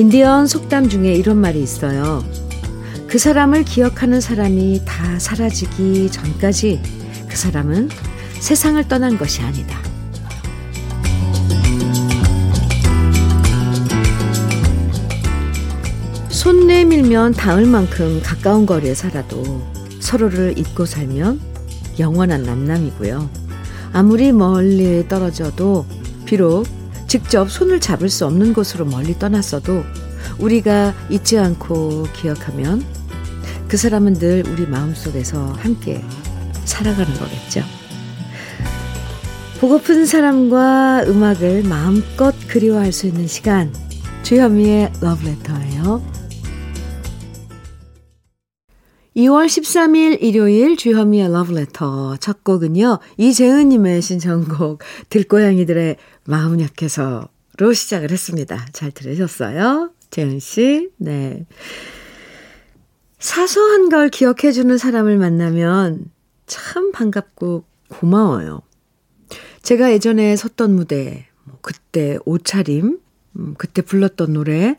인디언 속담 중에 이런 말이 있어요. 그 사람을 기억하는 사람이 다 사라지기 전까지 그 사람은 세상을 떠난 것이 아니다. 손 내밀면 닿을 만큼 가까운 거리에 살아도 서로를 잊고 살면 영원한 남남이고요. 아무리 멀리 떨어져도 비록 직접 손을 잡을 수 없는 곳으로 멀리 떠났어도 우리가 잊지 않고 기억하면 그 사람은 늘 우리 마음속에서 함께 살아가는 거겠죠. 보고픈 사람과 음악을 마음껏 그리워할 수 있는 시간. 주현미의 러브레터예요. 2월 13일 일요일 주현미의 러브레터 첫 곡은요. 이재은님의 신청곡 들고양이들의 마음 약해서로 시작을 했습니다. 잘 들으셨어요? 재은씨? 네. 사소한 걸 기억해주는 사람을 만나면 참 반갑고 고마워요. 제가 예전에 섰던 무대, 뭐 그때 옷차림, 음, 그때 불렀던 노래,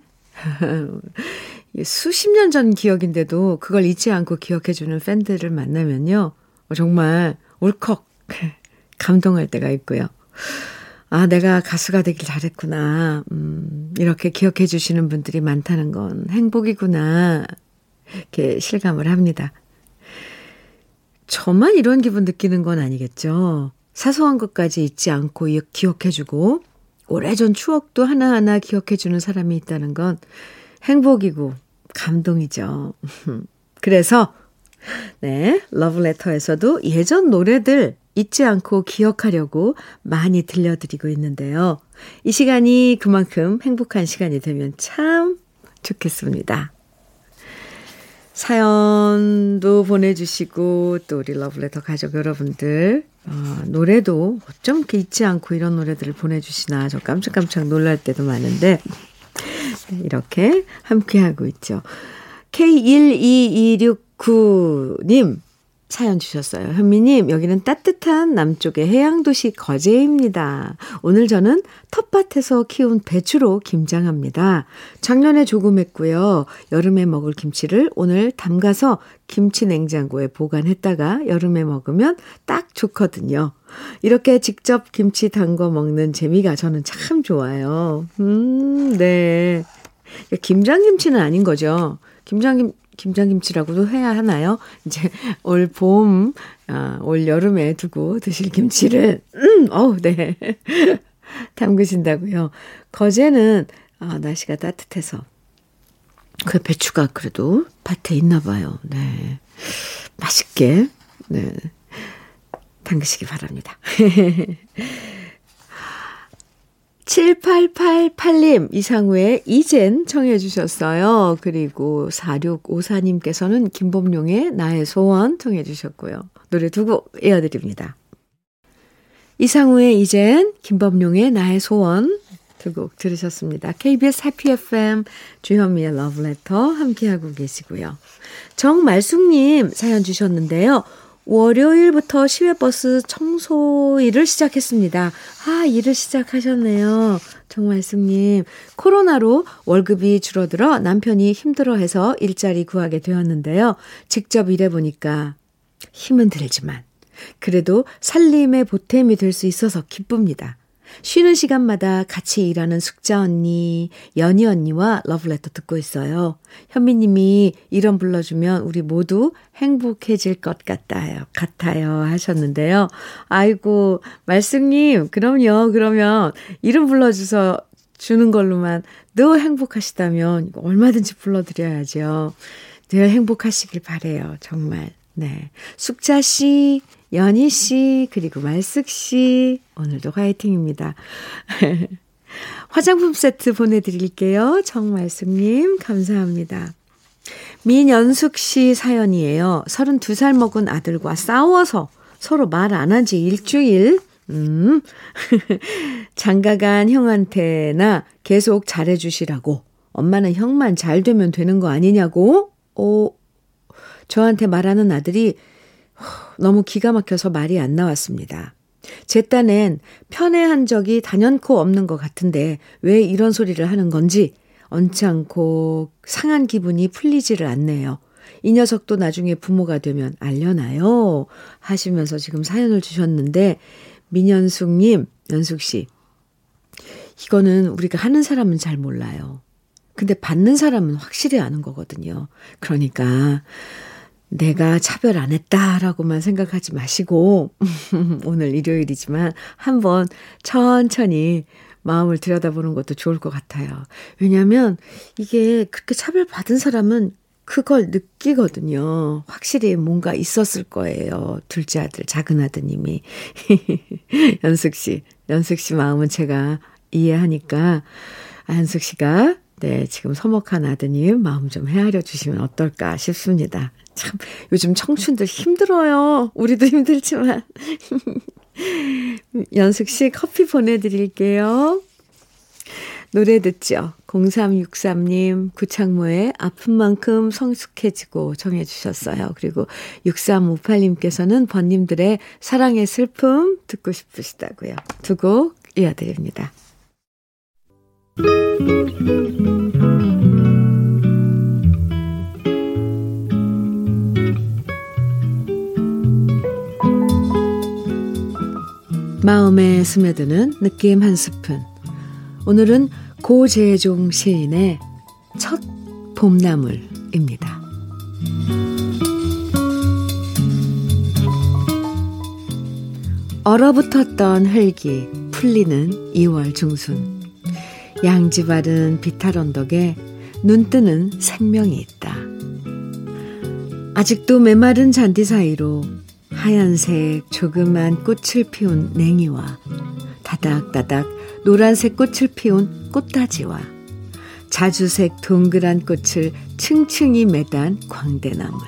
수십 년 전 기억인데도 그걸 잊지 않고 기억해주는 팬들을 만나면요. 정말 울컥 감동할 때가 있고요. 아, 내가 가수가 되길 잘했구나. 음, 이렇게 기억해 주시는 분들이 많다는 건 행복이구나. 이렇게 실감을 합니다. 저만 이런 기분 느끼는 건 아니겠죠. 사소한 것까지 잊지 않고 기억해 주고 오래전 추억도 하나하나 기억해 주는 사람이 있다는 건 행복이고 감동이죠. 그래서 네, 러브레터에서도 예전 노래들 잊지 않고 기억하려고 많이 들려드리고 있는데요. 이 시간이 그만큼 행복한 시간이 되면 참 좋겠습니다. 사연도 보내주시고 또 우리 러브레터 가족 여러분들 어, 노래도 어쩜 이렇게 잊지 않고 이런 노래들을 보내주시나 저 깜짝깜짝 놀랄 때도 많은데 네, 이렇게 함께하고 있죠. K12269님 사연 주셨어요. 현미님, 여기는 따뜻한 남쪽의 해양도시 거제입니다. 오늘 저는 텃밭에서 키운 배추로 김장합니다. 작년에 조금 했고요. 여름에 먹을 김치를 오늘 담가서 김치 냉장고에 보관했다가 여름에 먹으면 딱 좋거든요. 이렇게 직접 김치 담궈 먹는 재미가 저는 참 좋아요. 음, 네. 김장김치는 아닌 거죠. 김장김, 김장김치라고도 해야 하나요? 이제 올 봄, 아, 올 여름에 두고 드실 김치를, 음, 어우, 네. 담그신다고요. 거제는, 아, 날씨가 따뜻해서. 그 배추가 그래도 밭에 있나 봐요. 네. 맛있게, 네. 담그시기 바랍니다. 7888님, 이상우의 이젠 청해 주셨어요. 그리고 4654님께서는 김범룡의 나의 소원 청해 주셨고요. 노래 두 곡 이어드립니다. 이상우의 이젠, 김범룡의 나의 소원 두 곡 들으셨습니다. KBS 해피 FM 주현미의 러브레터 함께하고 계시고요. 정말숙님 사연 주셨는데요. 월요일부터 시외버스 청소 일을 시작했습니다. 아, 일을 시작하셨네요. 정말 승님. 코로나로 월급이 줄어들어 남편이 힘들어 해서 일자리 구하게 되었는데요. 직접 일해보니까 힘은 들지만 그래도 살림의 보탬이 될 수 있어서 기쁩니다. 쉬는 시간마다 같이 일하는 숙자 언니, 연희 언니와 러브레터 듣고 있어요. 현미님이 이름 불러주면 우리 모두 행복해질 것 같아요. 같아요. 하셨는데요. 아이고, 말씀님, 그럼요. 그러면 이름 불러줘서 주는 걸로만 늘 행복하시다면 얼마든지 불러드려야죠. 늘 행복하시길 바래요. 정말. 네. 숙자 씨, 연희 씨, 그리고 말숙 씨, 오늘도 화이팅입니다. 화장품 세트 보내드릴게요. 정말숙님, 감사합니다. 민연숙 씨 사연이에요. 32살 먹은 아들과 싸워서 서로 말 안 한 지 일주일. 음. 장가간 형한테나 계속 잘해주시라고. 엄마는 형만 잘 되면 되는 거 아니냐고? 오, 저한테 말하는 아들이 너무 기가 막혀서 말이 안 나왔습니다. 제 딴엔 편애한 적이 단연코 없는 것 같은데 왜 이런 소리를 하는 건지 언짢고 상한 기분이 풀리지를 않네요. 이 녀석도 나중에 부모가 되면 알려나요? 하시면서 지금 사연을 주셨는데, 민현숙님, 연숙씨. 이거는 우리가 하는 사람은 잘 몰라요. 근데 받는 사람은 확실히 아는 거거든요. 그러니까, 내가 차별 안 했다라고만 생각하지 마시고, 오늘 일요일이지만 한번 천천히 마음을 들여다보는 것도 좋을 것 같아요. 왜냐하면 이게 그렇게 차별받은 사람은 그걸 느끼거든요. 확실히 뭔가 있었을 거예요. 둘째 아들, 작은 아드님이. 연숙 씨, 연숙 씨 마음은 제가 이해하니까, 연숙 씨가, 네, 지금 서먹한 아드님 마음 좀 헤아려 주시면 어떨까 싶습니다. 참, 요즘 청춘들 힘들어요. 우리도 힘들지만. 연숙 씨 커피 보내드릴게요. 노래 듣죠. 0363님, 구창모의 아픈 만큼 성숙해지고 정해 주셨어요. 그리고 6358님께서는 번님들의 사랑의 슬픔 듣고 싶으시다고요. 두 곡 이어드립니다. 마음에 스며드는 느낌 한 스푼. 오늘은 고재종 시인의 첫 봄나물입니다. 얼어붙었던 흙이 풀리는 2월 중순. 양지바른 비탈 언덕에 눈뜨는 생명이 있다. 아직도 메마른 잔디 사이로 하얀색 조그만 꽃을 피운 냉이와 다닥다닥 노란색 꽃을 피운 꽃다지와 자주색 동그란 꽃을 층층이 매단 광대나물.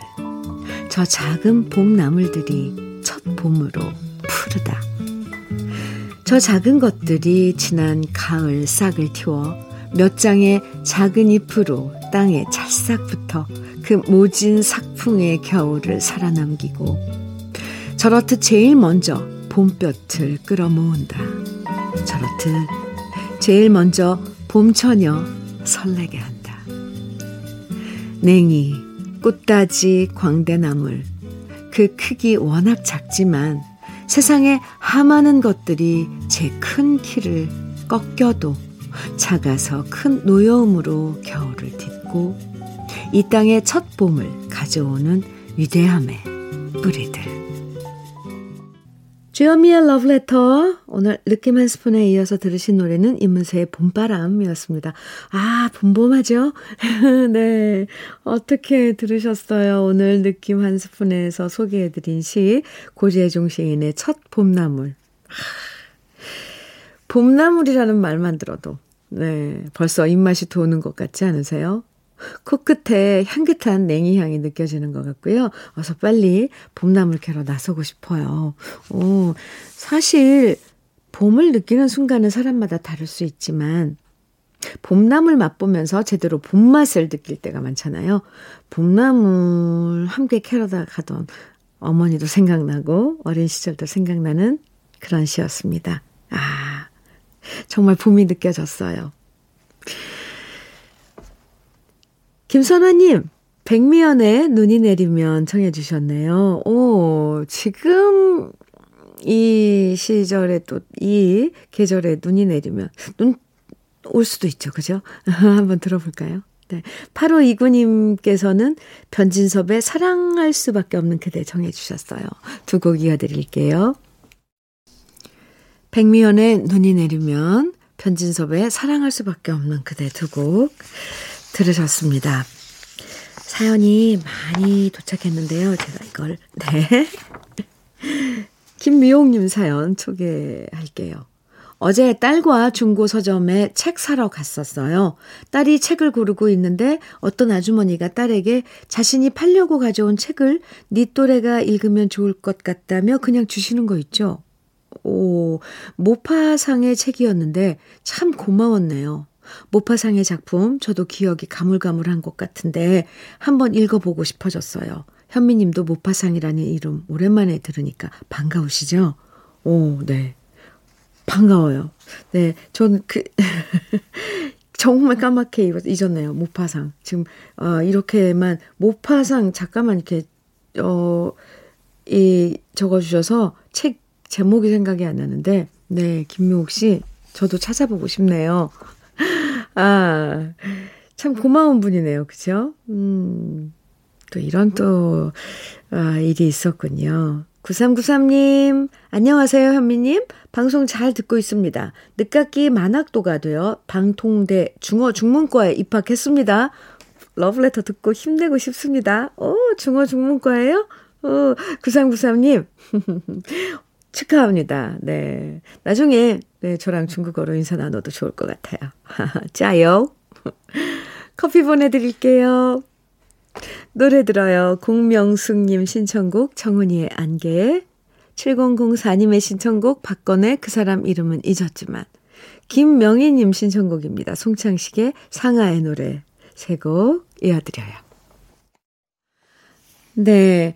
저 작은 봄나물들이 첫 봄으로 푸르다. 저 작은 것들이 지난 가을 싹을 틔워 몇 장의 작은 잎으로 땅에 찰싹 붙어 그 모진 삭풍의 겨울을 살아남기고 저렇듯 제일 먼저 봄볕을 끌어모은다. 저렇듯 제일 먼저 봄처녀 설레게 한다. 냉이, 꽃다지, 광대나물. 그 크기 워낙 작지만 세상에 하많은 것들이 제 큰 키를 꺾여도 작아서 큰 노여움으로 겨울을 딛고 이 땅의 첫 봄을 가져오는 위대함의 뿌리들. 주여미의 러브레터. 오늘 느낌 한 스푼에 이어서 들으신 노래는 임문세의 봄바람이었습니다. 아, 봄봄하죠? 네. 어떻게 들으셨어요? 오늘 느낌 한 스푼에서 소개해드린 시, 고재종 시인의 첫 봄나물. 봄나물이라는 말만 들어도, 네. 벌써 입맛이 도는 것 같지 않으세요? 코끝에 향긋한 냉이 향이 느껴지는 것 같고요. 어서 빨리 봄나물 캐러 나서고 싶어요. 오, 사실 봄을 느끼는 순간은 사람마다 다를 수 있지만 봄나물 맛보면서 제대로 봄맛을 느낄 때가 많잖아요. 봄나물 함께 캐러다 가던 어머니도 생각나고 어린 시절도 생각나는 그런 시였습니다. 아, 정말 봄이 느껴졌어요. 김선화님, 백미연의 눈이 내리면 청해 주셨네요. 오, 지금 이 시절에 또 이 계절에 눈이 내리면 눈 올 수도 있죠. 그죠? 한번 들어볼까요? 네. 8호 이구님께서는 변진섭의 사랑할 수밖에 없는 그대 정해 주셨어요. 두 곡 이어드릴게요. 백미연의 눈이 내리면 변진섭의 사랑할 수밖에 없는 그대 두 곡 들으셨습니다. 사연이 많이 도착했는데요. 제가 이걸, 네. 김미용님 사연 소개할게요. 어제 딸과 중고 서점에 책 사러 갔었어요. 딸이 책을 고르고 있는데 어떤 아주머니가 딸에게 자신이 팔려고 가져온 책을 네 또래가 읽으면 좋을 것 같다며 그냥 주시는 거 있죠. 오, 모파상의 책이었는데 참 고마웠네요. 모파상의 작품 저도 기억이 가물가물한 것 같은데 한번 읽어보고 싶어졌어요. 현미님도 모파상이라는 이름 오랜만에 들으니까 반가우시죠? 오, 네. 반가워요. 네, 저는 그, 정말 까맣게 잊었네요. 모파상. 지금, 어, 이렇게만, 모파상 잠깐만 이렇게, 어, 이, 적어주셔서 책 제목이 생각이 안 나는데, 네, 김묘옥 씨, 저도 찾아보고 싶네요. 아, 참 고마운 분이네요. 그죠? 음, 또 이런 또, 아, 일이 있었군요. 9393님, 안녕하세요, 현미님. 방송 잘 듣고 있습니다. 늦깎이 만학도가 되어 방통대 중어 중문과에 입학했습니다. 러브레터 듣고 힘내고 싶습니다. 오, 중어 중문과예요? 오, 9393님. 축하합니다. 네. 나중에, 네, 저랑 중국어로 인사 나눠도 좋을 것 같아요. 짜요. 커피 보내드릴게요. 노래 들어요. 공명숙님 신청곡 정은이의 안개 7004님의 신청곡 박건의 그 사람 이름은 잊었지만 김명희님 신청곡입니다. 송창식의 상하의 노래 세 곡 이어드려요. 네.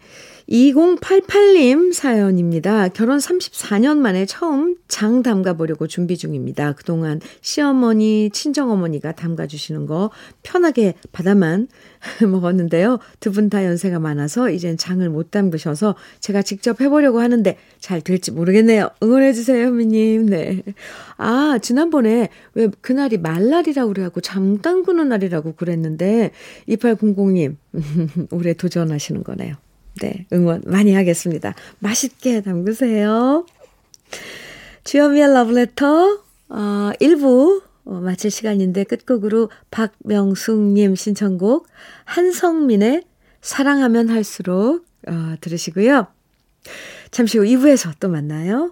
2088님 사연입니다. 결혼 34년 만에 처음 장 담가보려고 준비 중입니다. 그동안 시어머니, 친정어머니가 담가주시는 거 편하게 받아만 먹었는데요. 두 분 다 연세가 많아서 이젠 장을 못 담그셔서 제가 직접 해보려고 하는데 잘 될지 모르겠네요. 응원해주세요, 현미님. 네. 아, 지난번에 왜 그날이 말날이라고 그래갖고 장 담그는 날이라고 그랬는데 2800님 올해 도전하시는 거네요. 네, 응원 많이 하겠습니다. 맛있게 담그세요. 주현미의 러브레터 어, 1부 어, 마칠 시간인데 끝곡으로 박명숙님 신청곡 한성민의 사랑하면 할수록 어, 들으시고요. 잠시 후 2부에서 또 만나요.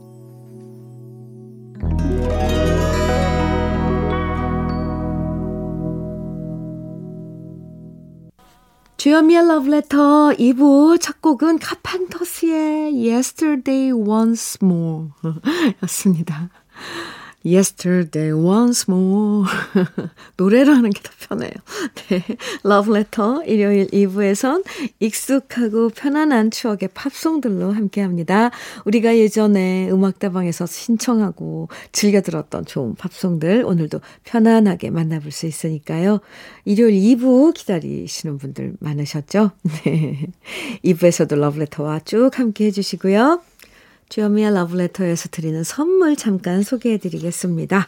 주현미의 러브레터 2부 첫 곡은 카판터스의 Yesterday Once More 였습니다. Yesterday once more. 노래로 하는 게 더 편해요. 네. 러브레터 일요일 2부에선 익숙하고 편안한 추억의 팝송들로 함께 합니다. 우리가 예전에 음악다방에서 신청하고 즐겨 들었던 좋은 팝송들 오늘도 편안하게 만나볼 수 있으니까요. 일요일 2부 기다리시는 분들 많으셨죠? 네. 2부에서도 러브레터와 쭉 함께 해 주시고요. 주현미의 러브레터에서 드리는 선물 잠깐 소개해 드리겠습니다.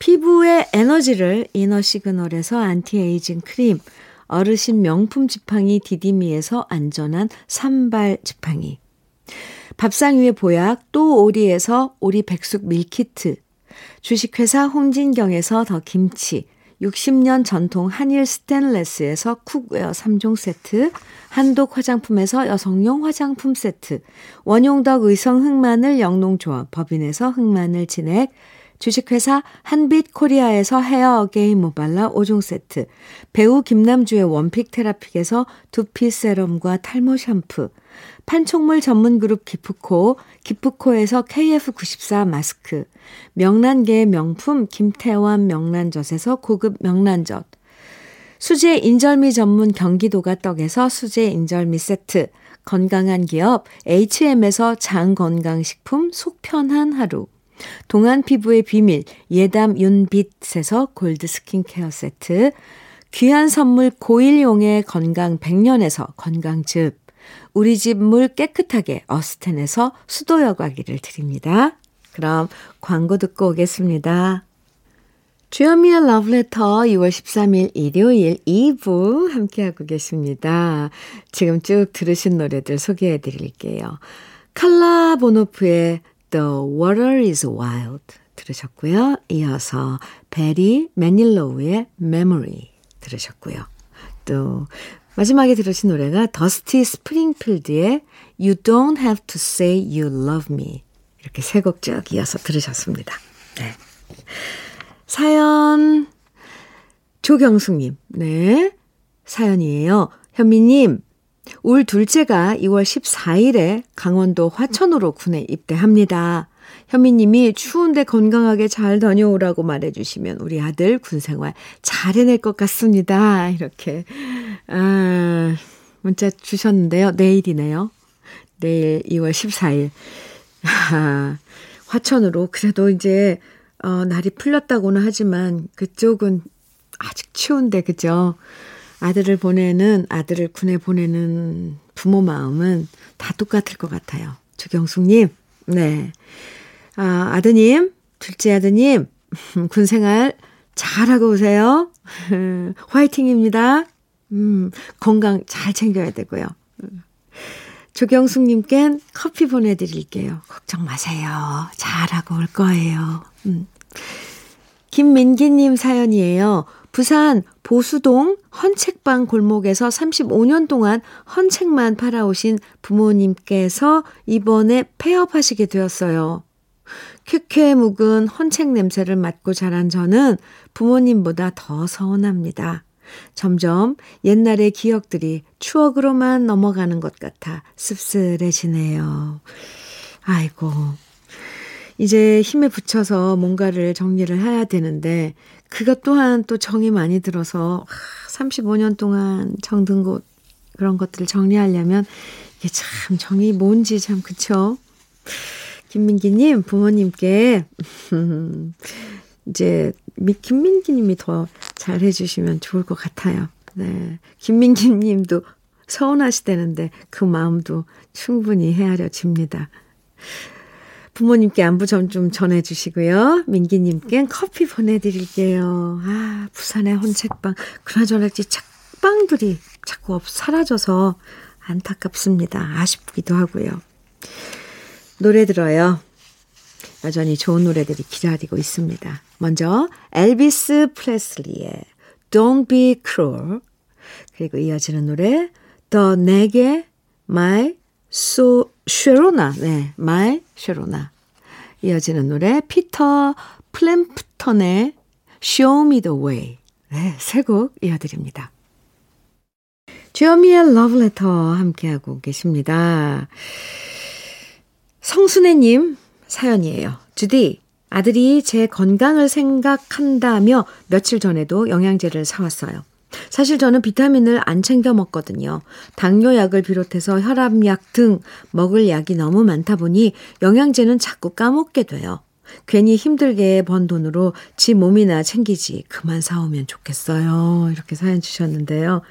피부의 에너지를 이너 시그널에서 안티에이징 크림, 어르신 명품 지팡이 디디미에서 안전한 삼발 지팡이, 밥상 위의 보약 또 오리에서 오리 백숙 밀키트, 주식회사 홍진경에서 더 김치, 60년 전통 한일 스텐레스에서 쿡웨어 3종 세트, 한독 화장품에서 여성용 화장품 세트, 원용덕 의성 흑마늘 영농조합 법인에서 흑마늘 진액, 주식회사 한빛 코리아에서 헤어 어게인 모발라 5종 세트, 배우 김남주의 원픽 테라픽에서 두피 세럼과 탈모 샴푸, 판촉물 전문 그룹 기프코, 기프코에서 KF94 마스크, 명란계의 명품 김태환 명란젓에서 고급 명란젓, 수제 인절미 전문 경기도가 떡에서 수제 인절미 세트, 건강한 기업 H&M에서 장 건강식품 속편한 하루, 동안 피부의 비밀 예담 윤빛에서 골드 스킨케어 세트, 귀한 선물 고일용의 건강 100년에서 건강즙, 우리 집 물 깨끗하게 어스텐에서 수도 여과기를 드립니다. 그럼 광고 듣고 오겠습니다. 주현미의 러브레터 2월 13일 일요일 2부 함께하고 계십니다. 지금 쭉 들으신 노래들 소개해 드릴게요. 칼라 보노프의 The Water is Wide 들으셨고요. 이어서 베리 매닐로우의 Memory 들으셨고요. 또 마지막에 들으신 노래가 더스티 스프링필드의 You don't have to say you love me. 이렇게 세 곡 쭉 이어서 들으셨습니다. 네. 사연, 조경숙님, 네. 사연이에요. 현미님, 울 둘째가 2월 14일에 강원도 화천으로 군에 입대합니다. 현미님이 추운데 건강하게 잘 다녀오라고 말해주시면 우리 아들 군 생활 잘 해낼 것 같습니다. 이렇게, 아, 문자 주셨는데요. 내일이네요. 내일 2월 14일. 아, 화천으로 그래도 이제, 어, 날이 풀렸다고는 하지만 그쪽은 아직 추운데, 그죠? 아들을 보내는, 아들을 군에 보내는 부모 마음은 다 똑같을 것 같아요. 주경숙님, 네. 아, 아드님, 둘째 아드님, 군 생활 잘하고 오세요. 화이팅입니다. 음, 건강 잘 챙겨야 되고요. 조경숙님껜 커피 보내드릴게요. 걱정 마세요. 잘하고 올 거예요. 음. 김민기님 사연이에요. 부산 보수동 헌책방 골목에서 35년 동안 헌책만 팔아오신 부모님께서 이번에 폐업하시게 되었어요. 쾌쾌 묵은 헌책 냄새를 맡고 자란 저는 부모님보다 더 서운합니다. 점점 옛날의 기억들이 추억으로만 넘어가는 것 같아 씁쓸해지네요. 아이고. 이제 힘에 붙여서 뭔가를 정리를 해야 되는데, 그것 또한 또 정이 많이 들어서 35년 동안 정든 곳, 그런 것들을 정리하려면 이게 참 정이 뭔지 참, 그쵸? 김민기님, 부모님께, 이제, 김민기님이 더 잘해주시면 좋을 것 같아요. 네. 김민기님도 서운하시다는데 그 마음도 충분히 헤아려집니다. 부모님께 안부 좀, 좀 전해주시고요. 민기님께 커피 보내드릴게요. 아, 부산의 헌책방. 그나저나 이 책방들이 자꾸 사라져서 안타깝습니다. 아쉽기도 하고요. 노래 들어요. 여전히 좋은 노래들이 기다리고 있습니다. 먼저 엘비스 플레슬리의 Don't Be Cruel 그리고 이어지는 노래 더 내게 My So 쉐로나 네 My 쉐로나 이어지는 노래 피터 플램프턴의 Show Me The Way 네, 세곡 이어드립니다. 주여미의 러브레터 함께하고 계십니다. 성순애님 사연이에요. 주디, 아들이 제 건강을 생각한다며 며칠 전에도 영양제를 사왔어요. 사실 저는 비타민을 안 챙겨 먹거든요. 당뇨약을 비롯해서 혈압약 등 먹을 약이 너무 많다 보니 영양제는 자꾸 까먹게 돼요. 괜히 힘들게 번 돈으로 지 몸이나 챙기지 그만 사오면 좋겠어요. 이렇게 사연 주셨는데요.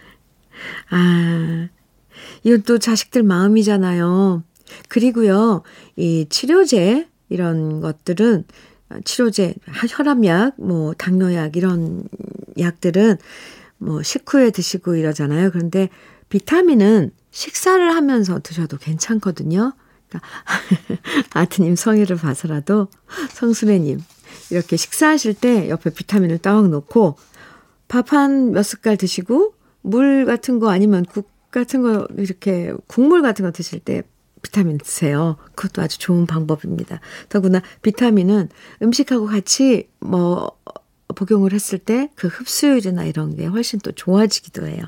아, 이건 또 자식들 마음이잖아요. 그리고요, 이 치료제, 이런 것들은, 치료제, 혈압약, 뭐, 당뇨약, 이런 약들은 뭐, 식후에 드시고 이러잖아요. 그런데 비타민은 식사를 하면서 드셔도 괜찮거든요. 그러니까 아트님 성의를 봐서라도 성순애님, 이렇게 식사하실 때 옆에 비타민을 따 놓고 밥 한 몇 숟갈 드시고 물 같은 거 아니면 국 같은 거 이렇게 국물 같은 거 드실 때 비타민 드세요. 그것도 아주 좋은 방법입니다. 더구나 비타민은 음식하고 같이 뭐 복용을 했을 때 그 흡수율이나 이런 게 훨씬 또 좋아지기도 해요.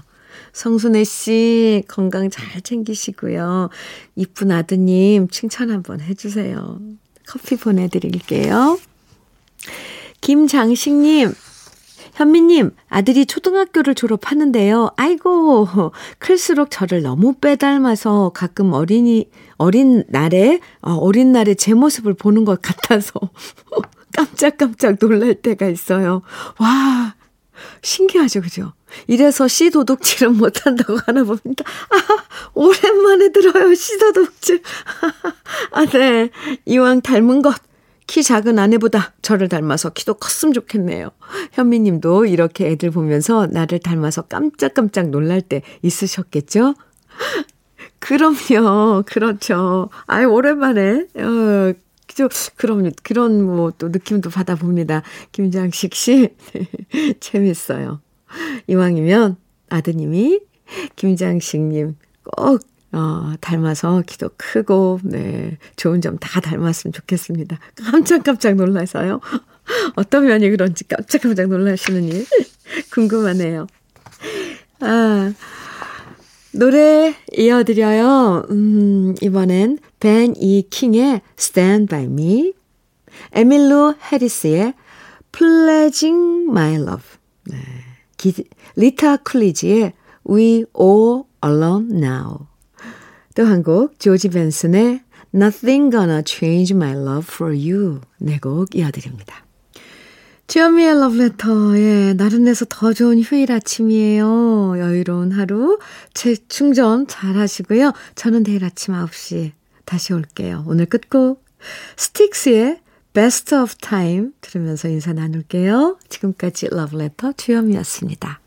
성순애 씨 건강 잘 챙기시고요. 이쁜 아드님 칭찬 한번 해주세요. 커피 보내드릴게요. 김장식님 현미님, 아들이 초등학교를 졸업하는데요. 아이고, 클수록 저를 너무 빼닮아서 가끔 어린이, 어린 날에, 어, 어린 날에 제 모습을 보는 것 같아서 깜짝깜짝 놀랄 때가 있어요. 와, 신기하죠, 그죠? 이래서 씨도둑질은 못한다고 하나 봅니다. 아, 오랜만에 들어요, 씨도둑질. 아, 네. 이왕 닮은 것. 키 작은 아내보다 저를 닮아서 키도 컸으면 좋겠네요. 현미 님도 이렇게 애들 보면서 나를 닮아서 깜짝깜짝 놀랄 때 있으셨겠죠? 그럼요. 그렇죠. 아유, 오랜만에. 어, 그럼, 그런 뭐 또 느낌도 받아봅니다. 김장식 씨. 재밌어요. 이왕이면 아드님이 김장식님 꼭 어, 닮아서 키도 크고, 네, 좋은 점 다 닮았으면 좋겠습니다. 깜짝깜짝 놀라서요. 어떤 면이 그런지 깜짝깜짝 놀라시는 일 궁금하네요. 아, 노래 이어드려요. 음, 이번엔 벤 이 킹의 Stand By Me, 에밀로 해리스의 Pledging My Love, 네. 기, 리타 쿨리지의 We All Alone Now, 또 한 곡 조지 벤슨의 Nothing Gonna Change My Love For You 네 곡 이어드립니다. 주현미의 러브레터에 나른해서 더 좋은 휴일 아침이에요. 여유로운 하루 재충전 잘 하시고요. 저는 내일 아침 9시 다시 올게요. 오늘 끝곡 스틱스의 Best of Time 들으면서 인사 나눌게요. 지금까지 러브레터 주현미였습니다.